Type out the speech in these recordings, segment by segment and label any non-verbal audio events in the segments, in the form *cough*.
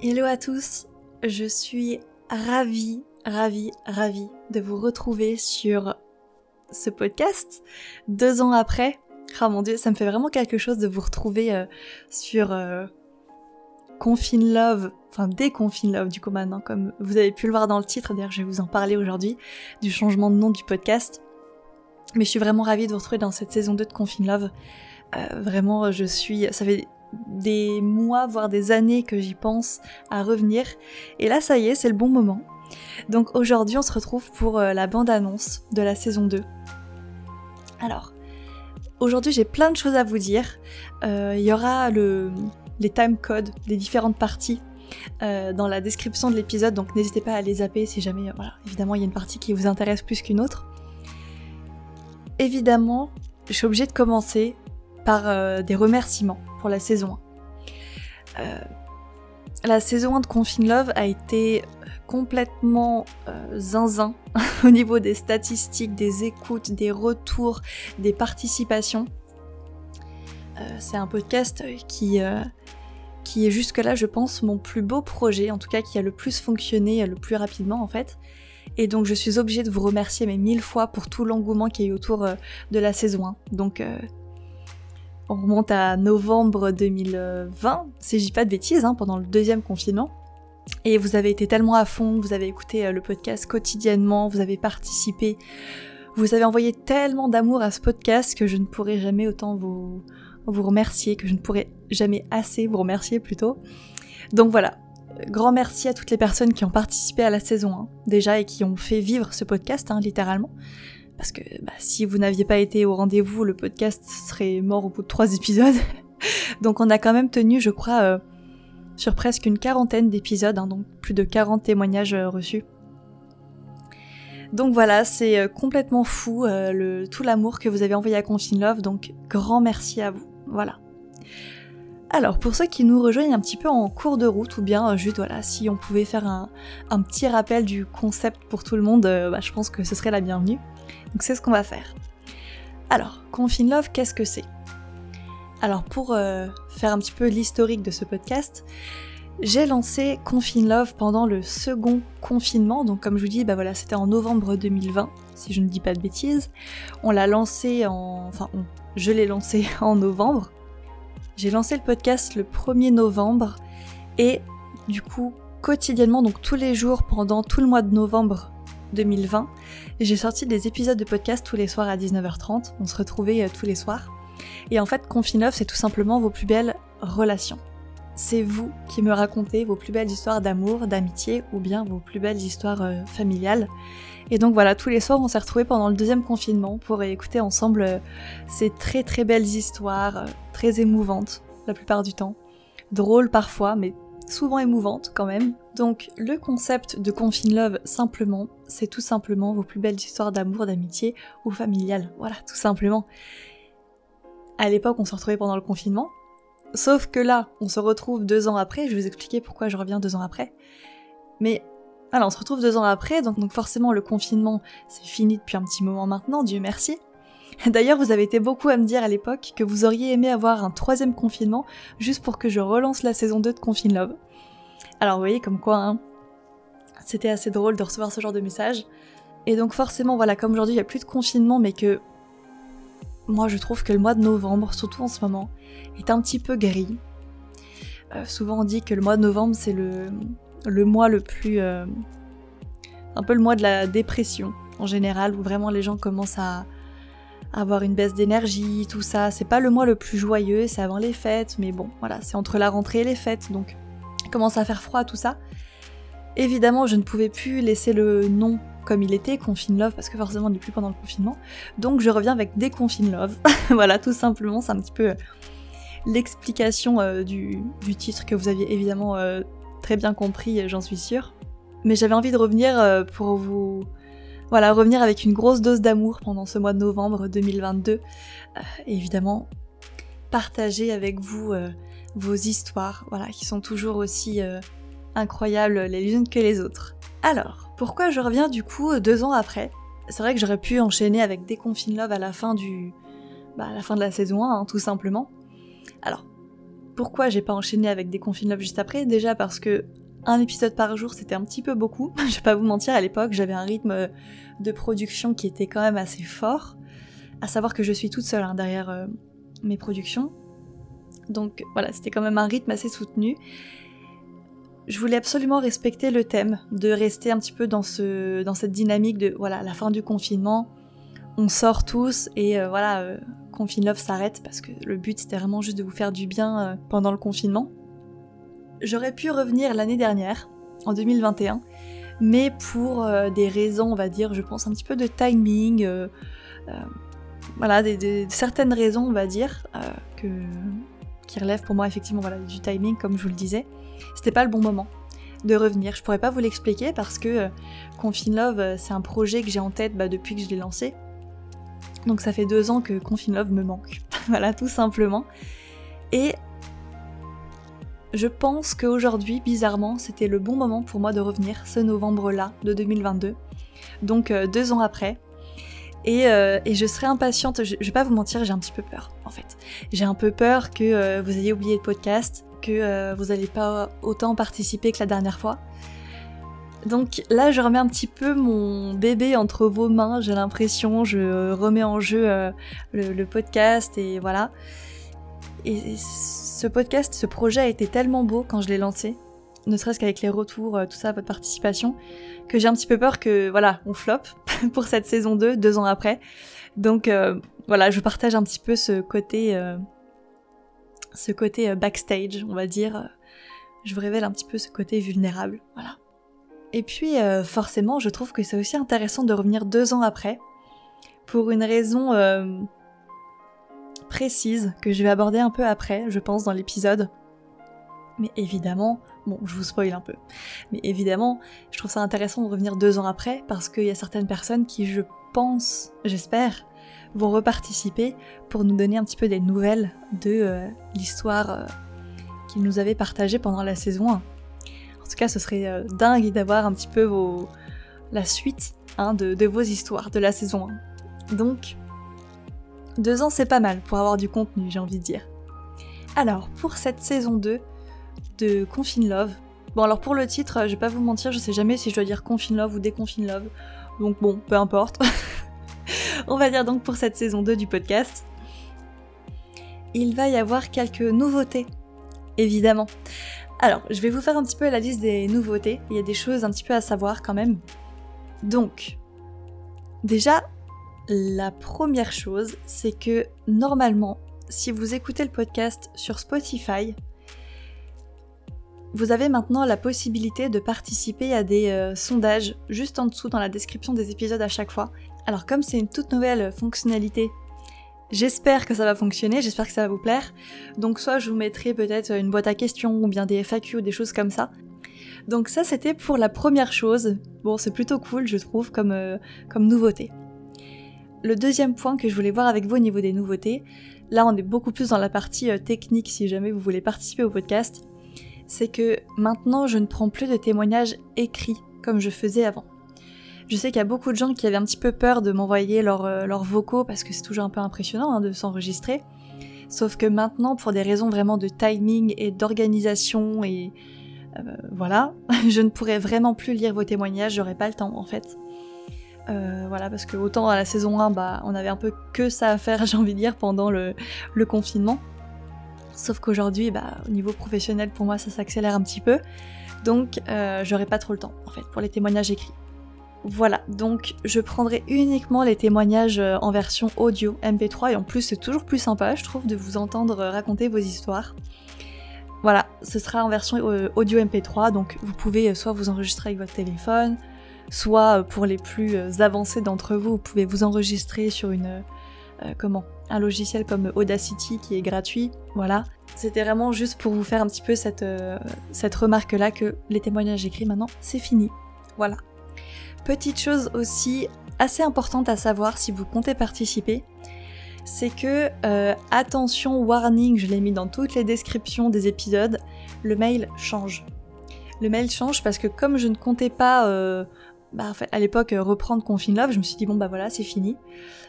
Hello à tous, je suis ravie, ravie, ravie de vous retrouver sur ce podcast deux ans après. Oh mon dieu, ça me fait vraiment quelque chose de vous retrouver euh, sur euh, Confine Love, enfin Déconfine Love du coup maintenant, comme vous avez pu le voir dans le titre, d'ailleurs je vais vous en parler aujourd'hui, du changement de nom du podcast. Mais je suis vraiment ravie de vous retrouver dans cette saison 2 de Confine Love. Euh, vraiment, je suis... Ça fait des mois, voire des années que j'y pense à revenir. Et là, ça y est, c'est le bon moment. Donc aujourd'hui, on se retrouve pour euh, la bande-annonce de la saison 2. Alors, aujourd'hui, j'ai plein de choses à vous dire. Euh, il y aura le, les time codes des différentes parties euh, dans la description de l'épisode, donc n'hésitez pas à les zapper si jamais, voilà, évidemment, il y a une partie qui vous intéresse plus qu'une autre. Évidemment, je suis obligée de commencer par des remerciements pour la saison 1. Euh, la saison 1 de Confine Love a été complètement euh, zinzin *laughs* au niveau des statistiques, des écoutes, des retours, des participations. Euh, c'est un podcast qui, qui est jusque-là, je pense, mon plus beau projet, en tout cas qui a le plus fonctionné le plus rapidement en fait. Et donc je suis obligée de vous remercier mais mille fois pour tout l'engouement qui est autour de la saison 1. Donc on remonte à novembre 2020, si je dis pas de bêtises, hein, pendant le deuxième confinement. Et vous avez été tellement à fond, vous avez écouté euh, le podcast quotidiennement, vous avez participé, vous avez envoyé tellement d'amour à ce podcast que je ne pourrai jamais autant vous, vous remercier, que je ne pourrai jamais assez vous remercier plutôt. Donc voilà, grand merci à toutes les personnes qui ont participé à la saison 1 déjà et qui ont fait vivre ce podcast, hein, littéralement parce que bah, si vous n'aviez pas été au rendez-vous, le podcast serait mort au bout de trois *laughs* épisodes. donc on a quand même tenu, je crois, euh, sur presque une quarantaine d'épisodes, hein, donc plus de 40 témoignages euh, reçus. Donc voilà, c'est euh, complètement fou tout l'amour que vous avez envoyé à Confine Love, donc grand merci à vous. Voilà. Alors, pour ceux qui nous rejoignent un petit peu en cours de route, ou bien juste voilà, si on pouvait faire un, petit rappel du concept pour tout le monde, bah, je pense que ce serait la bienvenue. Donc c'est ce qu'on va faire. Alors, Confine Love, qu'est-ce que c'est? Alors pour euh, faire un petit peu l'historique de ce podcast, j'ai lancé Confine Love pendant le second confinement, donc comme je vous dis, bah c'était en novembre 2020, si je ne dis pas de bêtises. On l'a lancé en... Enfin, je l'ai lancé *laughs* en novembre. J'ai lancé le podcast le 1er novembre et du coup, quotidiennement, donc tous les jours pendant tout le mois de novembre, 2020. J'ai sorti des épisodes de podcast tous les soirs à 19h30. On se retrouvait euh, tous les soirs. Et en fait, Confineuf, c'est tout simplement vos plus belles relations. C'est vous qui me racontez vos plus belles histoires d'amour, d'amitié ou bien vos plus belles histoires euh, familiales. Et donc voilà, tous les soirs, on s'est retrouvés pendant le deuxième confinement pour écouter ensemble euh, ces très très belles histoires, très émouvantes la plupart du temps. Drôles parfois, mais souvent émouvantes quand même. Donc le concept de Confine Love simplement, c'est tout simplement vos plus belles histoires d'amour, d'amitié ou familiales. Voilà, tout simplement. À l'époque, on se retrouvait pendant le confinement. Sauf que là, on se retrouve deux ans après. Je vais vous expliquer pourquoi je reviens deux ans après. Mais voilà, on se retrouve deux ans après, donc forcément le confinement, c'est fini depuis un petit moment maintenant, Dieu merci. *laughs* D'ailleurs, vous avez été beaucoup à me dire à l'époque que vous auriez aimé avoir un troisième confinement juste pour que je relance la saison 2 de Confine Love. Alors vous voyez comme quoi, hein, c'était assez drôle de recevoir ce genre de message. Et donc forcément, voilà, comme aujourd'hui il n'y a plus de confinement, mais que moi je trouve que le mois de novembre, surtout en ce moment, est un petit peu gris. Euh, souvent on dit que le mois de novembre c'est le, mois le plus... Euh, un peu le mois de la dépression en général, où vraiment les gens commencent à, avoir une baisse d'énergie, tout ça. C'est pas le mois le plus joyeux, c'est avant les fêtes, mais bon, voilà, c'est entre la rentrée et les fêtes, donc commence à faire froid, tout ça. Évidemment, je ne pouvais plus laisser le nom comme il était, Confine Love, parce que forcément on n'est plus pendant le confinement. Donc je reviens avec des Confine Love. *laughs* voilà, tout simplement, c'est un petit peu euh, l'explication euh, du, titre que vous aviez évidemment euh, très bien compris, j'en suis sûre. Mais j'avais envie de revenir pour vous voilà, revenir avec une grosse dose d'amour pendant ce mois de novembre 2022. Euh, évidemment, partager avec vous euh, vos histoires, voilà, qui sont toujours aussi euh, incroyables les unes que les autres. Alors, pourquoi je reviens du coup deux ans après? C'est vrai que j'aurais pu enchaîner avec Déconfine Love à la fin du, bah, à la fin de la saison 1, hein, tout simplement. Alors, pourquoi j'ai pas enchaîné avec des Confine Love juste après? Déjà parce que un épisode par jour, c'était un petit peu beaucoup. *laughs* je vais pas vous mentir, à l'époque, j'avais un rythme de production qui était quand même assez fort. À savoir que je suis toute seule hein, derrière euh, mes productions. Donc voilà, c'était quand même un rythme assez soutenu. Je voulais absolument respecter le thème, de rester un petit peu dans, ce, dans cette dynamique de voilà, la fin du confinement, on sort tous et euh, voilà, euh, Confine Love s'arrête parce que le but c'était vraiment juste de vous faire du bien pendant le confinement. J'aurais pu revenir l'année dernière, en 2021, mais pour des raisons, on va dire, je pense un petit peu de timing, voilà, des, certaines raisons, on va dire, qui relèvent pour moi effectivement voilà, du timing, comme je vous le disais. C'était pas le bon moment de revenir. Je pourrais pas vous l'expliquer parce que euh, Confine Love, euh, c'est un projet que j'ai en tête bah, depuis que je l'ai lancé. Donc ça fait deux ans que Confine Love me manque. *laughs* voilà, tout simplement. Et je pense qu'aujourd'hui, bizarrement, c'était le bon moment pour moi de revenir ce novembre-là de 2022. Donc euh, deux ans après, euh, et, je serais impatiente, je, vais pas vous mentir, j'ai un petit peu peur en fait. J'ai un peu peur que euh, vous ayez oublié le podcast, que euh, vous n'allez pas autant participer que la dernière fois. Donc là, je remets un petit peu mon bébé entre vos mains, j'ai l'impression, je remets en jeu le, podcast et voilà. Et ce podcast, ce projet a été tellement beau quand je l'ai lancé, ne serait-ce qu'avec les retours, tout ça, votre participation, que j'ai un petit peu peur que, voilà, on flop *laughs* pour cette saison 2, deux ans après. Donc euh, voilà, je partage un petit peu ce côté, euh, ce côté euh, backstage, on va dire. Je vous révèle un petit peu ce côté vulnérable, voilà. Et puis forcément, je trouve que c'est aussi intéressant de revenir deux ans après, pour une raison précise que je vais aborder un peu après, je pense, dans l'épisode. Mais évidemment, bon, je vous spoil un peu, mais évidemment, je trouve ça intéressant de revenir deux ans après parce qu'il y a certaines personnes qui, je pense, j'espère, vont reparticiper pour nous donner un petit peu des nouvelles de euh, l'histoire euh, qu'ils nous avaient partagée pendant la saison 1. En tout cas, ce serait euh, dingue d'avoir un petit peu vos... la suite hein, de, de vos histoires de la saison 1. Donc, deux ans, c'est pas mal pour avoir du contenu, j'ai envie de dire. Alors, pour cette saison 2, de Confine Love. Bon alors pour le titre, je vais pas vous mentir, je sais jamais si je dois dire Confine Love ou Déconfine Love. Donc bon, peu importe. *laughs* On va dire donc pour cette saison 2 du podcast. Il va y avoir quelques nouveautés, évidemment. Alors, je vais vous faire un petit peu la liste des nouveautés. Il y a des choses un petit peu à savoir quand même. Donc, déjà, la première chose, c'est que normalement, si vous écoutez le podcast sur Spotify, vous avez maintenant la possibilité de participer à des euh, sondages juste en dessous dans la description des épisodes à chaque fois. Alors comme c'est une toute nouvelle fonctionnalité, j'espère que ça va fonctionner, j'espère que ça va vous plaire. Donc soit je vous mettrai peut-être une boîte à questions ou bien des FAQ ou des choses comme ça. Donc ça c'était pour la première chose. Bon c'est plutôt cool je trouve comme, euh, comme nouveauté. Le deuxième point que je voulais voir avec vous au niveau des nouveautés, là on est beaucoup plus dans la partie euh, technique si jamais vous voulez participer au podcast c'est que maintenant je ne prends plus de témoignages écrits comme je faisais avant. Je sais qu'il y a beaucoup de gens qui avaient un petit peu peur de m'envoyer leurs euh, vocaux parce que c'est toujours un peu impressionnant hein, de s'enregistrer. Sauf que maintenant, pour des raisons vraiment de timing et d'organisation et euh, voilà, *laughs* je ne pourrais vraiment plus lire vos témoignages, j'aurais pas le temps en fait. Euh, voilà, parce que autant à la saison 1, bah, on avait un peu que ça à faire, *laughs* j'ai envie de dire, pendant le confinement. Sauf qu'aujourd'hui, bah, au niveau professionnel, pour moi, ça s'accélère un petit peu. Donc, euh, j'aurai pas trop le temps, en fait, pour les témoignages écrits. Voilà, donc je prendrai uniquement les témoignages euh, en version audio MP3 et en plus c'est toujours plus sympa je trouve de vous entendre raconter vos histoires. Voilà, ce sera en version audio MP3 donc vous pouvez soit vous enregistrer avec votre téléphone, soit pour les plus avancés d'entre vous, vous pouvez vous enregistrer sur une comment un logiciel comme Audacity qui est gratuit, voilà. C'était vraiment juste pour vous faire un petit peu cette, euh, cette remarque-là que les témoignages écrits maintenant, c'est fini. Voilà. Petite chose aussi assez importante à savoir si vous comptez participer, c'est que, euh, attention, warning, je l'ai mis dans toutes les descriptions des épisodes, le mail change. Le mail change parce que comme je ne comptais pas euh, bah, à l'époque reprendre Confine Love, je me suis dit bon bah voilà c'est fini.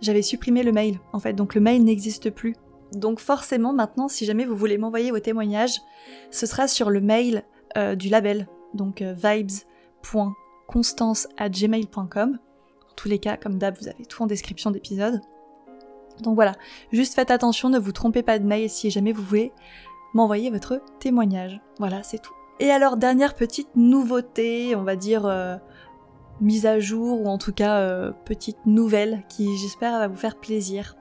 J'avais supprimé le mail en fait, donc le mail n'existe plus Donc forcément maintenant, si jamais vous voulez m'envoyer vos témoignages, ce sera sur le mail euh, du label, donc euh, vibes.constance@gmail.com. En tous les cas, comme d'hab, vous avez tout en description d'épisode. Donc voilà, juste faites attention, ne vous trompez pas de mail si jamais vous voulez m'envoyer votre témoignage. Voilà, c'est tout. Et alors, dernière petite nouveauté, on va dire euh, mise à jour, ou en tout cas euh, petite nouvelle qui j'espère va vous faire plaisir.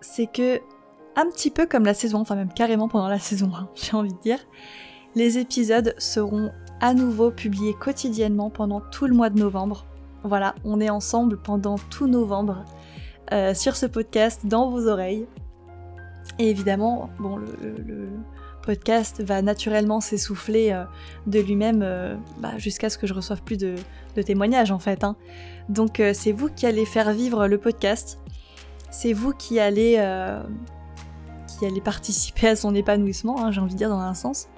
C'est que, un petit peu comme la saison, enfin même carrément pendant la *laughs* saison 1, j'ai envie de dire, les épisodes seront à nouveau publiés quotidiennement pendant tout le mois de novembre. Voilà, on est ensemble pendant tout novembre euh, sur ce podcast dans vos oreilles. Et évidemment, bon, le, podcast va naturellement s'essouffler euh, de lui-même euh, bah, jusqu'à ce que je reçoive plus de, témoignages en fait. Hein. Donc c'est vous qui allez faire vivre le podcast. C'est vous qui allez, participer à son épanouissement, hein, j'ai envie de dire dans un sens.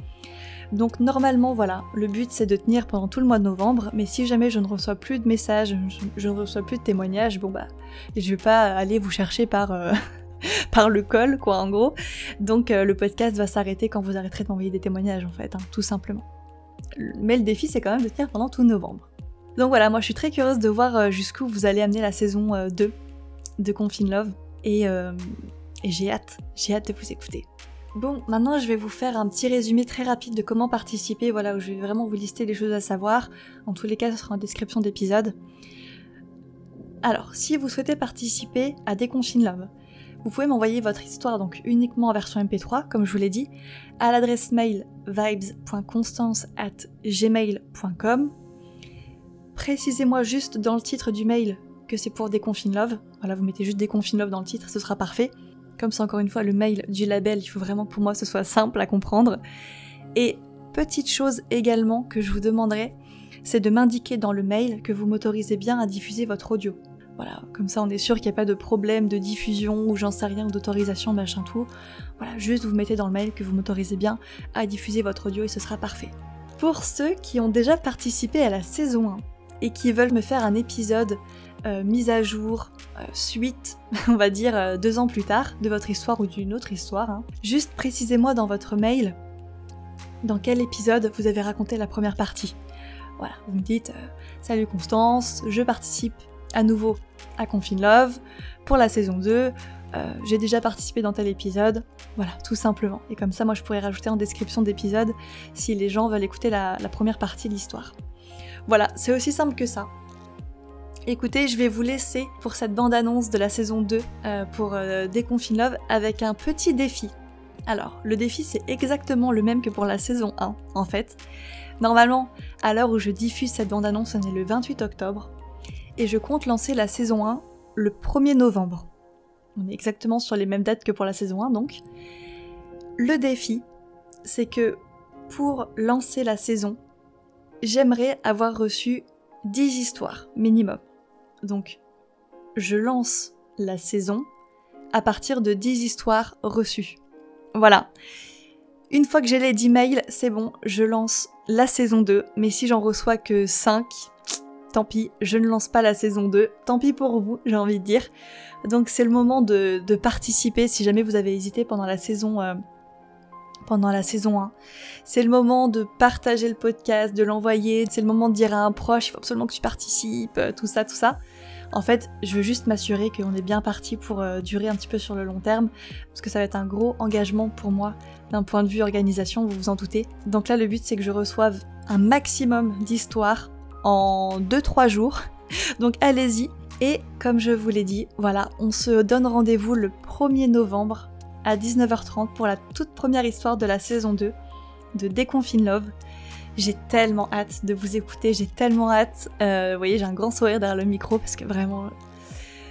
Donc normalement, voilà, le but c'est de tenir pendant tout le mois de novembre, mais si jamais je ne reçois plus de messages, je, ne reçois plus de témoignages, bon bah, je vais pas aller vous chercher par, euh, *laughs* par le col, quoi, en gros. Donc euh, le podcast va s'arrêter quand vous arrêterez de m'envoyer des témoignages, en fait, hein, tout simplement. Mais le défi c'est quand même de tenir pendant tout novembre. Donc voilà, moi je suis très curieuse de voir euh, jusqu'où vous allez amener la saison 2 de Confine Love, et, et j'ai hâte, j'ai hâte de vous écouter. Bon, maintenant je vais vous faire un petit résumé très rapide de comment participer, voilà, où je vais vraiment vous lister les choses à savoir. En tous les cas, ce sera en description d'épisode. Alors, si vous souhaitez participer à Déconfine Love, vous pouvez m'envoyer votre histoire donc uniquement en version MP3, comme je vous l'ai dit, à l'adresse mail vibes.constance@gmail.com. Précisez-moi juste dans le titre du mail que c'est pour Déconfine Love. Voilà, vous mettez juste Déconfine Love dans le titre, ce sera parfait. Comme c'est encore une fois le mail du label, il faut vraiment pour moi que ce soit simple à comprendre. Et petite chose également que je vous demanderai, c'est de m'indiquer dans le mail que vous m'autorisez bien à diffuser votre audio. Voilà, comme ça on est sûr qu'il n'y a pas de problème de diffusion ou j'en sais rien, d'autorisation, machin tout. Voilà, juste vous mettez dans le mail que vous m'autorisez bien à diffuser votre audio et ce sera parfait. Pour ceux qui ont déjà participé à la saison 1 et qui veulent me faire un épisode euh, mise à jour, euh, suite, *laughs* on va dire euh, deux ans plus tard, de votre histoire ou d'une autre histoire. Hein. Juste précisez-moi dans votre mail dans quel épisode vous avez raconté la première partie. Voilà, vous me dites Salut Constance, je participe à nouveau à Confine Love pour la saison 2. j'ai déjà participé dans tel épisode, voilà, tout simplement. Et comme ça, moi, je pourrais rajouter en description d'épisode si les gens veulent écouter la première partie de l'histoire. Voilà, c'est aussi simple que ça. Écoutez, je vais vous laisser pour cette bande-annonce de la saison 2 euh, pour euh, Déconfine Love avec un petit défi. Alors, le défi c'est exactement le même que pour la saison 1 en fait. Normalement, à l'heure où je diffuse cette bande-annonce, on est le 28 octobre et je compte lancer la saison 1 le 1er novembre. On est exactement sur les mêmes dates que pour la saison 1 donc. Le défi, c'est que pour lancer la saison, j'aimerais avoir reçu 10 histoires minimum. Donc, je lance la saison à partir de 10 histoires reçues. Voilà. Une fois que j'ai les 10 mails, c'est bon, je lance la saison 2. Mais si j'en reçois que 5, tant pis, je ne lance pas la saison 2. Tant pis pour vous, j'ai envie de dire. Donc c'est le moment de, participer si jamais vous avez hésité pendant la saison. Euh, pendant la saison 1. C'est le moment de partager le podcast, de l'envoyer, c'est le moment de dire à un proche, il faut absolument que tu participes, euh, tout ça, tout ça. En fait, je veux juste m'assurer qu'on est bien parti pour euh, durer un petit peu sur le long terme, parce que ça va être un gros engagement pour moi d'un point de vue organisation, vous vous en doutez. Donc là, le but, c'est que je reçoive un maximum d'histoires en 2-3 jours. *laughs* Donc allez-y. Et comme je vous l'ai dit, voilà, on se donne rendez-vous le 1er novembre à 19h30 pour la toute première histoire de la saison 2 de Déconfine Love. J'ai tellement hâte de vous écouter, j'ai tellement hâte. Euh, vous voyez, j'ai un grand sourire derrière le micro parce que vraiment.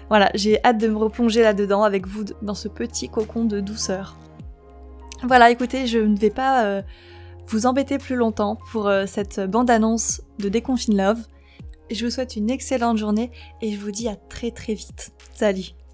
Voilà, j'ai hâte de me replonger là-dedans avec vous dans ce petit cocon de douceur. Voilà, écoutez, je ne vais pas euh, vous embêter plus longtemps pour euh, cette bande-annonce de Déconfine Love. Je vous souhaite une excellente journée et je vous dis à très très vite. Salut